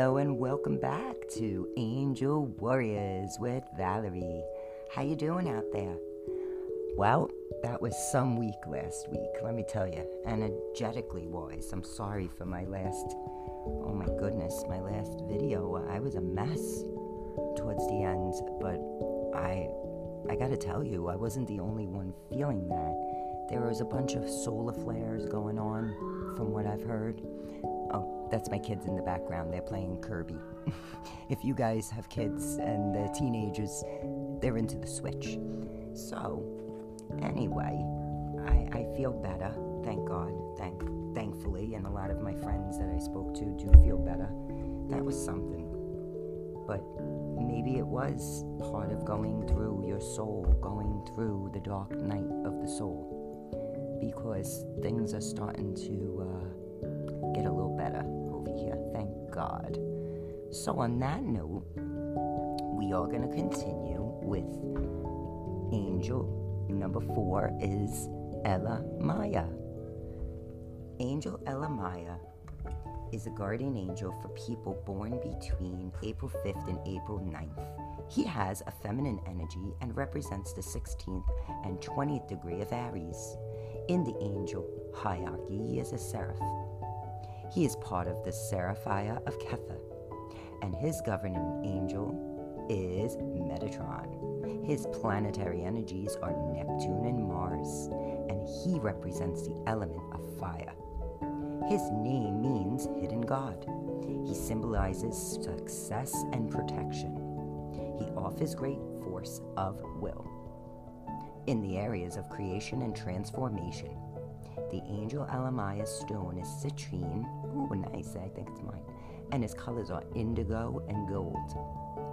Hello and welcome back to Angel Warriors with Valerie. How you doing out there? Well, that was some week last week, let me tell you. Energetically wise. I'm sorry for my last oh my goodness, my last video. I was a mess towards the end, but I I got to tell you, I wasn't the only one feeling that. There was a bunch of solar flares going on from what I've heard. That's my kids in the background. They're playing Kirby. if you guys have kids and the teenagers, they're into the Switch. So, anyway, I, I feel better. Thank God. Thank, thankfully, and a lot of my friends that I spoke to do feel better. That was something. But maybe it was part of going through your soul, going through the dark night of the soul, because things are starting to. Uh, get a little better God. So, on that note, we are going to continue with angel number four is Ella Maya. Angel Elemiah is a guardian angel for people born between April 5th and April 9th. He has a feminine energy and represents the 16th and 20th degree of Aries. In the angel hierarchy, he is a seraph. He is part of the Sephirah of Kether, and his governing angel is Metatron. His planetary energies are Neptune and Mars, and he represents the element of fire. His name means hidden God. He symbolizes success and protection. He offers great force of will. In the areas of creation and transformation, the angel Ella stone is citrine. Ooh, nice. I think it's mine. And his colors are indigo and gold.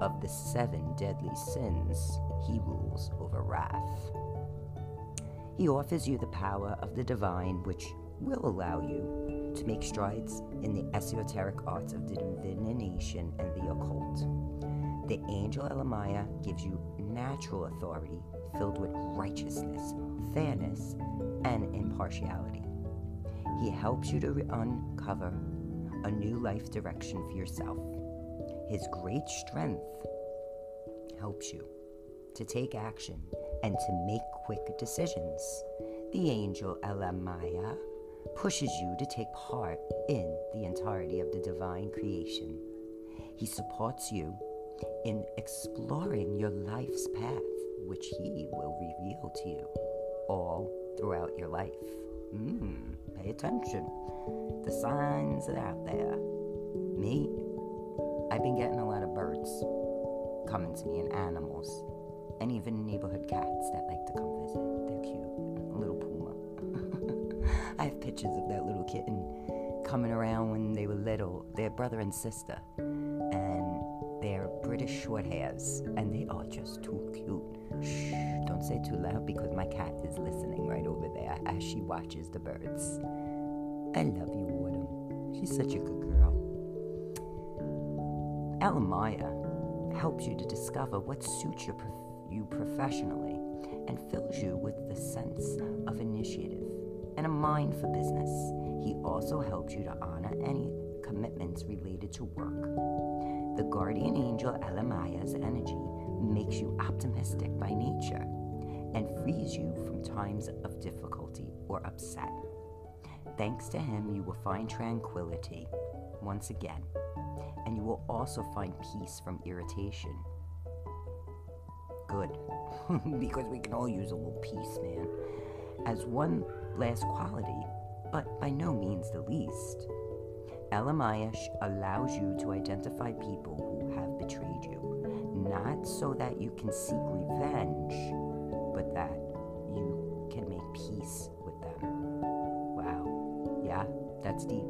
Of the seven deadly sins, he rules over wrath. He offers you the power of the divine, which will allow you to make strides in the esoteric arts of divination and the occult. The angel Elemiah gives you natural authority filled with righteousness, fairness, and impartiality. He helps you to uncover a new life direction for yourself. His great strength helps you to take action and to make quick decisions. The angel Elemiah pushes you to take part in the entirety of the divine creation. He supports you in exploring your life's path, which he will reveal to you all throughout your life. Mmm, pay attention. The signs are out there. Me, I've been getting a lot of birds coming to me and animals, and even neighborhood cats that like to come visit. They're cute. A little puma. I have pictures of that little kitten coming around when they were little. They're brother and sister, and they're British short hairs, and they are just too cute. Shh, don't say too loud because my cat is listening right over there as she watches the birds. I love you, Autumn. She's such a good girl. Elemiah helps you to discover what suits prof- you professionally and fills you with the sense of initiative and a mind for business. He also helps you to honor any commitments related to work. The guardian angel Elemiah's energy makes you optimistic by nature and frees you from times of difficulty or upset. Thanks to him, you will find tranquility once again, and you will also find peace from irritation. Good, because we can all use a little peace, man. As one last quality, but by no means the least, Elemiah allows you to identify people who have betrayed you, not so that you can seek revenge, but that you can make peace with them. Wow. Yeah, that's deep.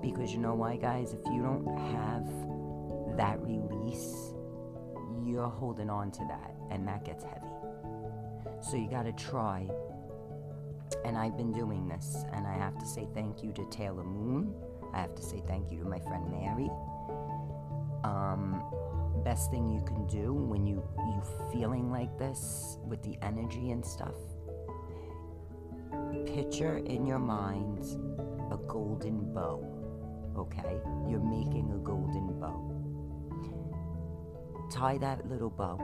Because you know why, guys? If you don't have that release, you're holding on to that, and that gets heavy. So you got to try. And I've been doing this, and I have to say thank you to Taylor Moon. I have to say thank you to my friend Mary. Um, best thing you can do when you you feeling like this with the energy and stuff. Picture in your mind a golden bow, okay? You're making a golden bow. Tie that little bow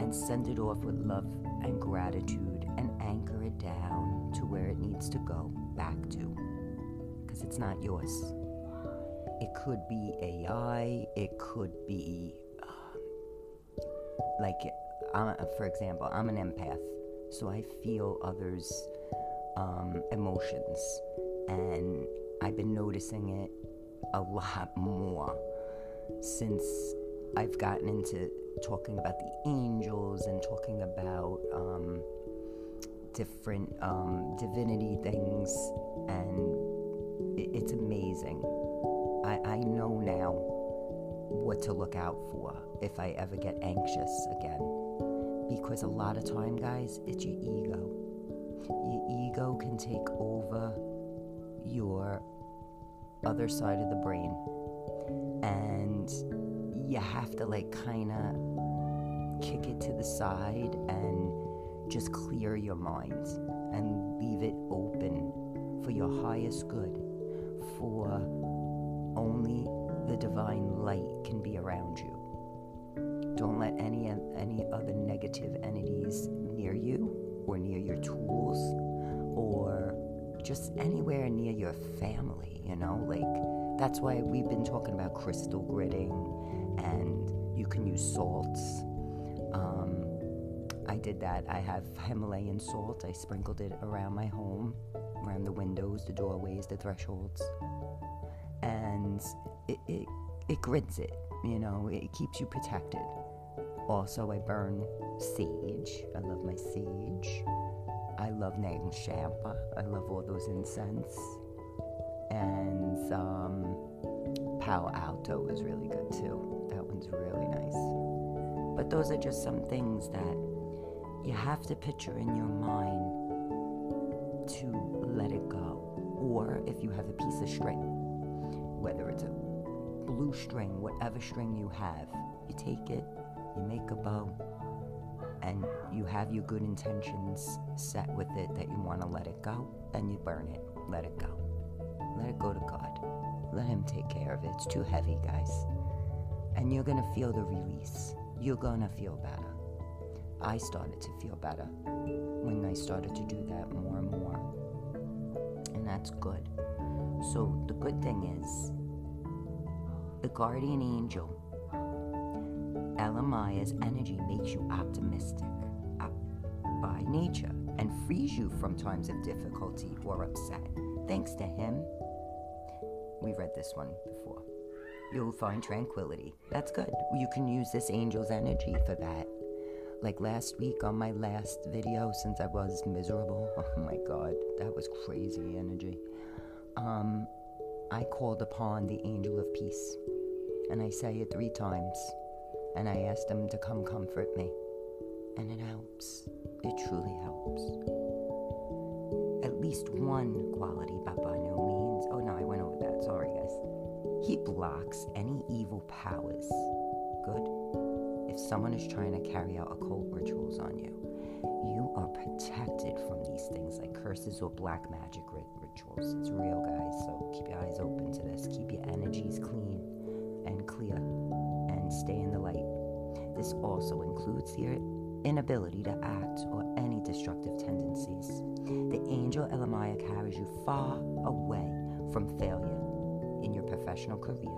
and send it off with love and gratitude and anchor it down to where it needs to go back to. Because it's not yours. It could be AI, it could be um, like, for example, I'm an empath, so I feel others' um, emotions, and I've been noticing it a lot more since I've gotten into talking about the angels and talking about um, different um, divinity things, and it's amazing. I, I know now what to look out for if I ever get anxious again. Because a lot of time, guys, it's your ego. Your ego can take over your other side of the brain. And you have to, like, kind of kick it to the side and just clear your mind and leave it open for your highest good, for only the divine light can be around you. Don't let any any other negative entities near you or near your tools or just anywhere near your family, you know? Like that's why we've been talking about crystal gridding and you can use salts. Um, I did that. I have Himalayan salt. I sprinkled it around my home, around the windows, the doorways, the thresholds it, it, it grids it, you know, it keeps you protected. Also, I burn sage. I love my sage. I love Nag Champa. I love all those incense. And um, Palo Santo is really good too. That one's really nice. But those are just some things that you have to picture in your mind to let it go. Or if you have a piece of string, whether it's a blue string, whatever string you have, you take it, you make a bow, and you have your good intentions set with it that you want to let it go, and you burn it. Let it go. Let it go to God. Let Him take care of it. It's too heavy, guys. And you're going to feel the release. You're going to feel better. I started to feel better when I started to do that more and more. And that's good. So the good thing is, the guardian angel, Elemiah's energy makes you optimistic uh, by nature and frees you from times of difficulty or upset. Thanks to him, we read this one before. You'll find tranquility. That's good. You can use this angel's energy for that. Like last week on my last video, since I was miserable. Oh my god, that was crazy energy um, I called upon the angel of peace. And I say it three times. And I asked him to come comfort me. And it helps. It truly helps. At least one quality, by no means. Oh no, I went over that. Sorry, guys. He blocks any evil powers. Good. If someone is trying to carry out occult rituals on you, you are protected from these things like curses or black magic rituals. It's real, guys, so keep your eyes open to this. Keep your energies clean and clear and stay in the light. This also includes your inability to act or any destructive tendencies. The angel Elemiah carries you far away from failure in your professional career,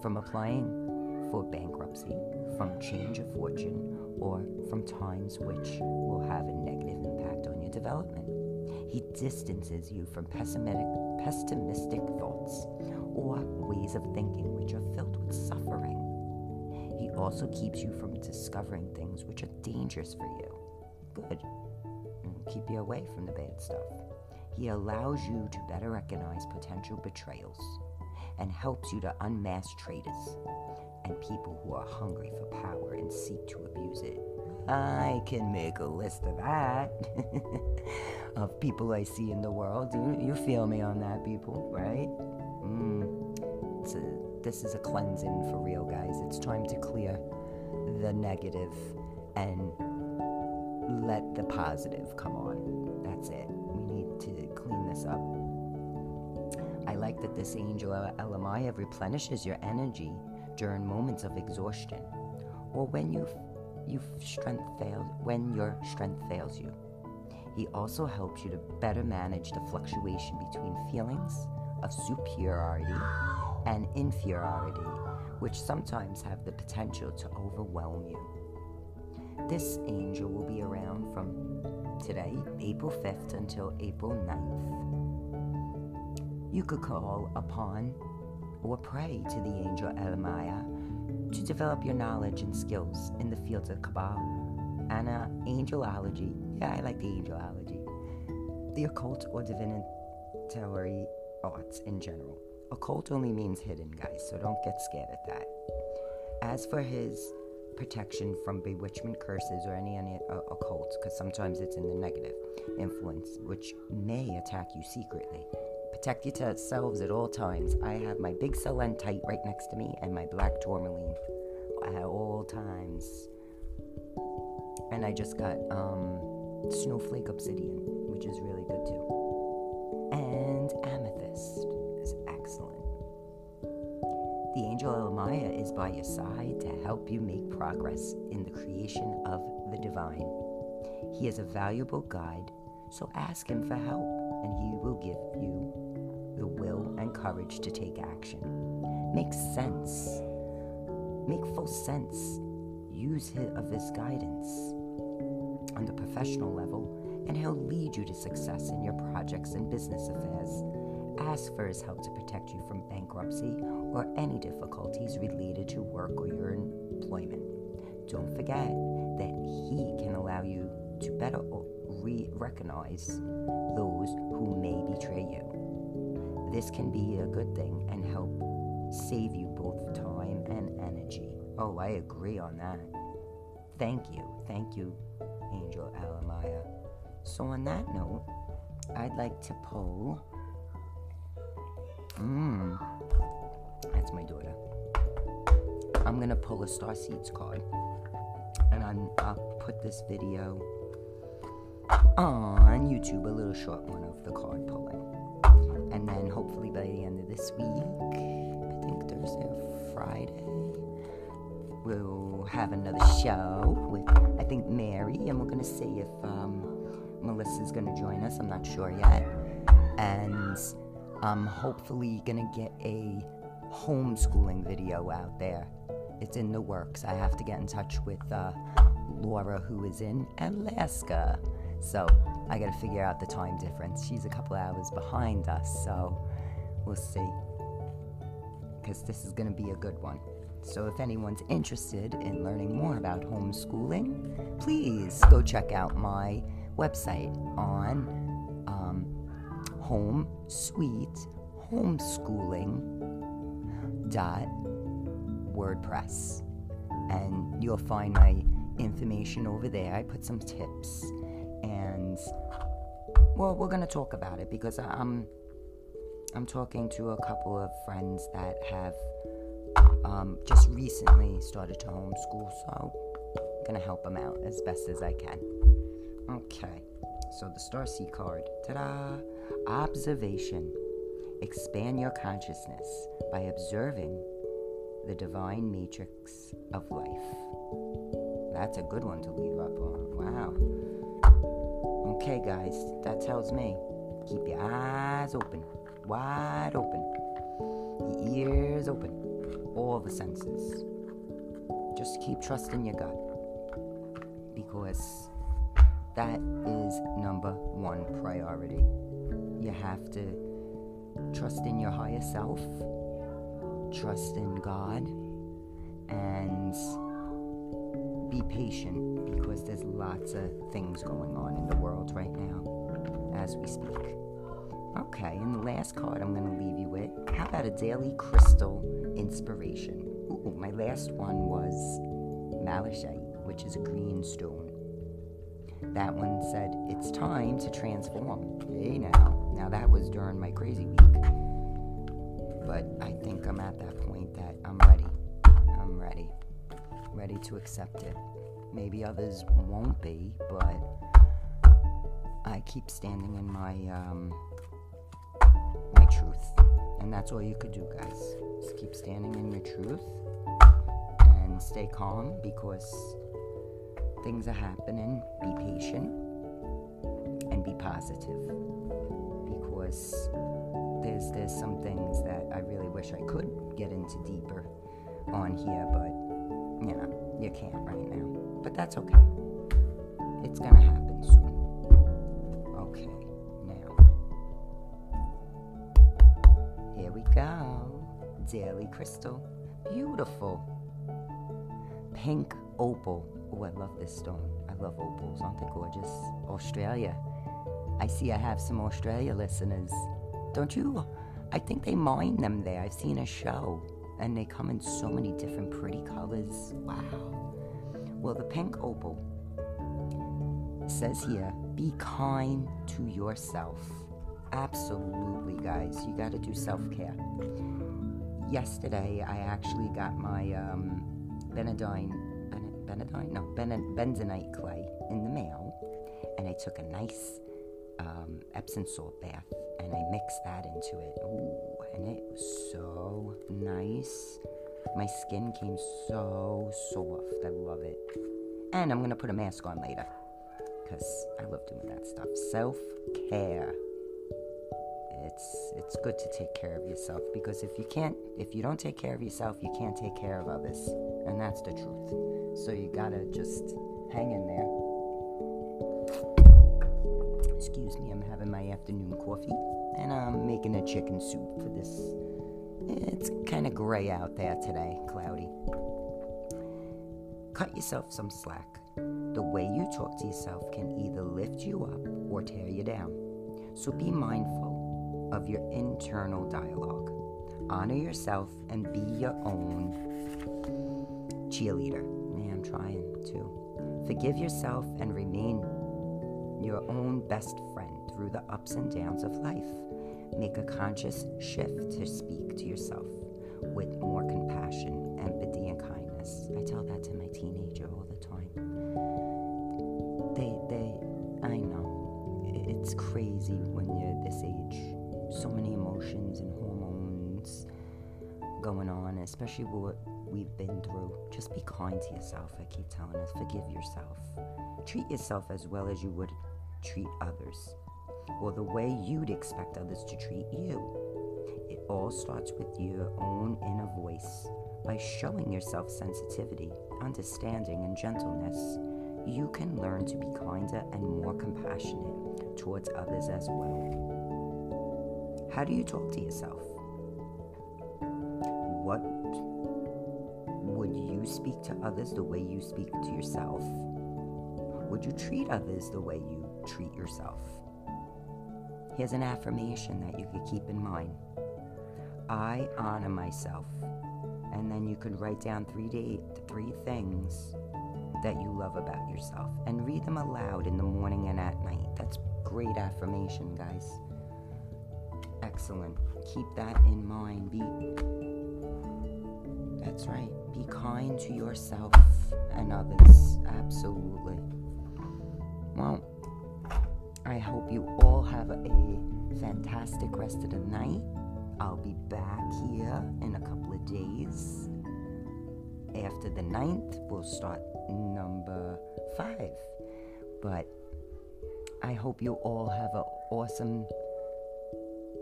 from applying for bankruptcy, from change of fortune, or from times which will have a negative impact on your development. He distances you from pessimistic, pessimistic thoughts or ways of thinking which are filled with suffering. He also keeps you from discovering things which are dangerous for you. Good. Mm, keep you away from the bad stuff. He allows you to better recognize potential betrayals and helps you to unmask traitors and people who are hungry for power and seek to abuse it. I can make a list of that. of people I see in the world. You, you feel me on that, people, right? Mm. A, this is a cleansing for real, guys. It's time to clear the negative and let the positive come on. That's it. We need to clean this up. I like that this angel Elemiah replenishes your energy during moments of exhaustion or when you you strength fails when your strength fails you. He also helps you to better manage the fluctuation between feelings of superiority and inferiority, which sometimes have the potential to overwhelm you. This angel will be around from today, April 5th, until April 9th. You could call upon or pray to the angel Elemiah to develop your knowledge and skills in the fields of Kabbalah uh, angelology. Yeah, I like the angelology. The occult or divinatory arts in general. Occult only means hidden, guys, so don't get scared at that. As for his protection from bewitchment curses or any, any uh, occult, because sometimes it's in the negative influence, which may attack you secretly. Protect yourselves at all times. I have my big selenite right next to me and my black tourmaline at all times. And I just got um, snowflake obsidian, which is really good too. And amethyst is excellent. The angel Elemiah is by your side to help you make progress in the creation of the divine. He is a valuable guide, so ask him for help, and he will give you the will and courage to take action. Make sense. Make full sense. Use his, of his guidance on the professional level, and he'll lead you to success in your projects and business affairs. Ask for his help to protect you from bankruptcy or any difficulties related to work or your employment. Don't forget that he can allow you to better re- recognize those who may betray you. This can be a good thing and help save you both time and energy. Oh, I agree on that. Thank you. Thank you, Angel Elemiah. So, on that note, I'd like to pull. Mmm. That's my daughter. I'm going to pull a Star Seeds card. And I'm, I'll put this video on YouTube, a little short one of the card pulling. And then hopefully by the end of this week, I think Thursday or Friday, we'll have another show with, I think, Mary. And we're going to see if um, Melissa's going to join us. I'm not sure yet. And I'm hopefully going to get a homeschooling video out there. It's in the works. I have to get in touch with uh, Laura, who is in Alaska. So I got to figure out the time difference. She's a couple hours behind us, so we'll see. Because this is going to be a good one. So if anyone's interested in learning more about homeschooling, please go check out my website on um, Home Sweet Homeschooling dot WordPress, and you'll find my information over there. I put some tips and well, we're gonna talk about it because I'm I'm talking to a couple of friends that have um, just recently started to homeschool, so I'm gonna help them out as best as I can. Okay, so the Star Seed card, ta-da! Observation. Expand your consciousness by observing the divine matrix of life. That's a good one to leave up on. Wow. Okay, guys, that tells me. Keep your eyes open, wide open, your ears open, all the senses. Just keep trusting your gut. Because that is number one priority. You have to trust in your higher self, trust in God, and be patient because there's lots of things going on in the world right now as we speak. Okay, and the last card I'm going to leave you with how about a daily crystal inspiration? Ooh, my last one was malachite, which is a green stone. That one said, It's time to transform. Hey now. Now, that was during my crazy week. But I think I'm at that point that I'm ready. Ready to accept it. Maybe others won't be, but I keep standing in my um, my truth. And that's all you could do, guys. Just keep standing in your truth and stay calm because things are happening. Be patient and be positive because there's there's some things that I really wish I could get into deeper on here, but you know, you can't right now. But that's okay. It's gonna happen soon. Okay, now. Here we go. Daily crystal. Beautiful. Pink opal. Oh, I love this stone. I love opals. Aren't they gorgeous? Australia. I see I have some Australia listeners. Don't you? I think they mine them there. I've seen a show and they come in so many different pretty colors. Wow. Well, the pink opal says here be kind to yourself. Absolutely, guys. You got to do self care. Yesterday, I actually got my um, Benadine, ben- Benadine? No, ben- bentonite clay in the mail, and I took a nice um, Epsom salt bath and I mixed that into it. Ooh, and it was so nice. My skin came so soft. I love it. And I'm gonna put a mask on later because I love doing that stuff. Self care. It's it's good to take care of yourself because if you can't, if you don't take care of yourself, you can't take care of others, and that's the truth. So you gotta just hang in there. Excuse me, I'm having my afternoon coffee and I'm making a chicken soup for this. It's kind of gray out there today, cloudy. Cut yourself some slack. The way you talk to yourself can either lift you up or tear you down. So be mindful of your internal dialogue. Honor yourself and be your own cheerleader. Yeah, I'm trying to. Forgive yourself and remain your own best friend through the ups and downs of life. Make a conscious shift to speak to yourself with more compassion, empathy, and kindness. I tell that to my teenager all the time. They, they, I know, it's crazy when you're this age. So many emotions and hormones going on, especially what we've been through. Just be kind to yourself. I keep telling us, forgive yourself. Treat yourself as well as you would treat others or the way you'd expect others to treat you. It all starts with your own inner voice. By showing yourself sensitivity, understanding, and gentleness, you can learn to be kinder and more compassionate towards others as well. How do you talk to yourself? What would you speak to others the way you speak to yourself? Would you treat others the way you treat yourself? Here's an affirmation that you could keep in mind I honor myself. And then you could write down three, day, three things that you love about yourself and read them aloud in the morning and at night. That's great affirmation, guys. Excellent. Keep that in mind. Be That's right. Be kind to yourself and others. Absolutely. Well, fantastic rest of the night. I'll be back here in a couple of days. After the ninth, we'll start number five. But I hope you all have an awesome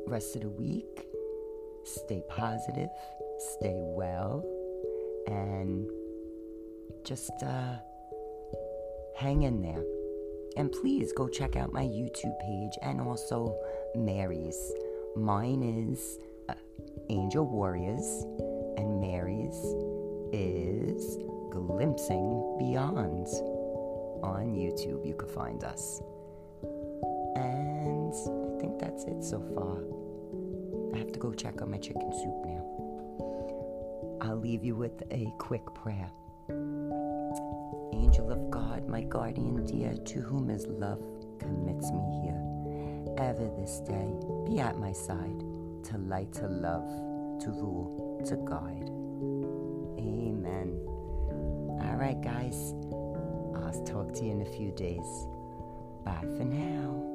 rest of the week. Stay positive, stay well, and just uh, hang in there. And please go check out my YouTube page and also Mary's. Mine is uh, Angel Warriors, and Mary's is Glimpsing Beyond. On YouTube, you can find us. And I think that's it so far. I have to go check on my chicken soup now. I'll leave you with a quick prayer. Angel of God, my guardian dear, to whom his love commits me here, ever this day be at my side, to light, to love, to rule, to guide. Amen. All right, guys, I'll talk to you in a few days. Bye for now.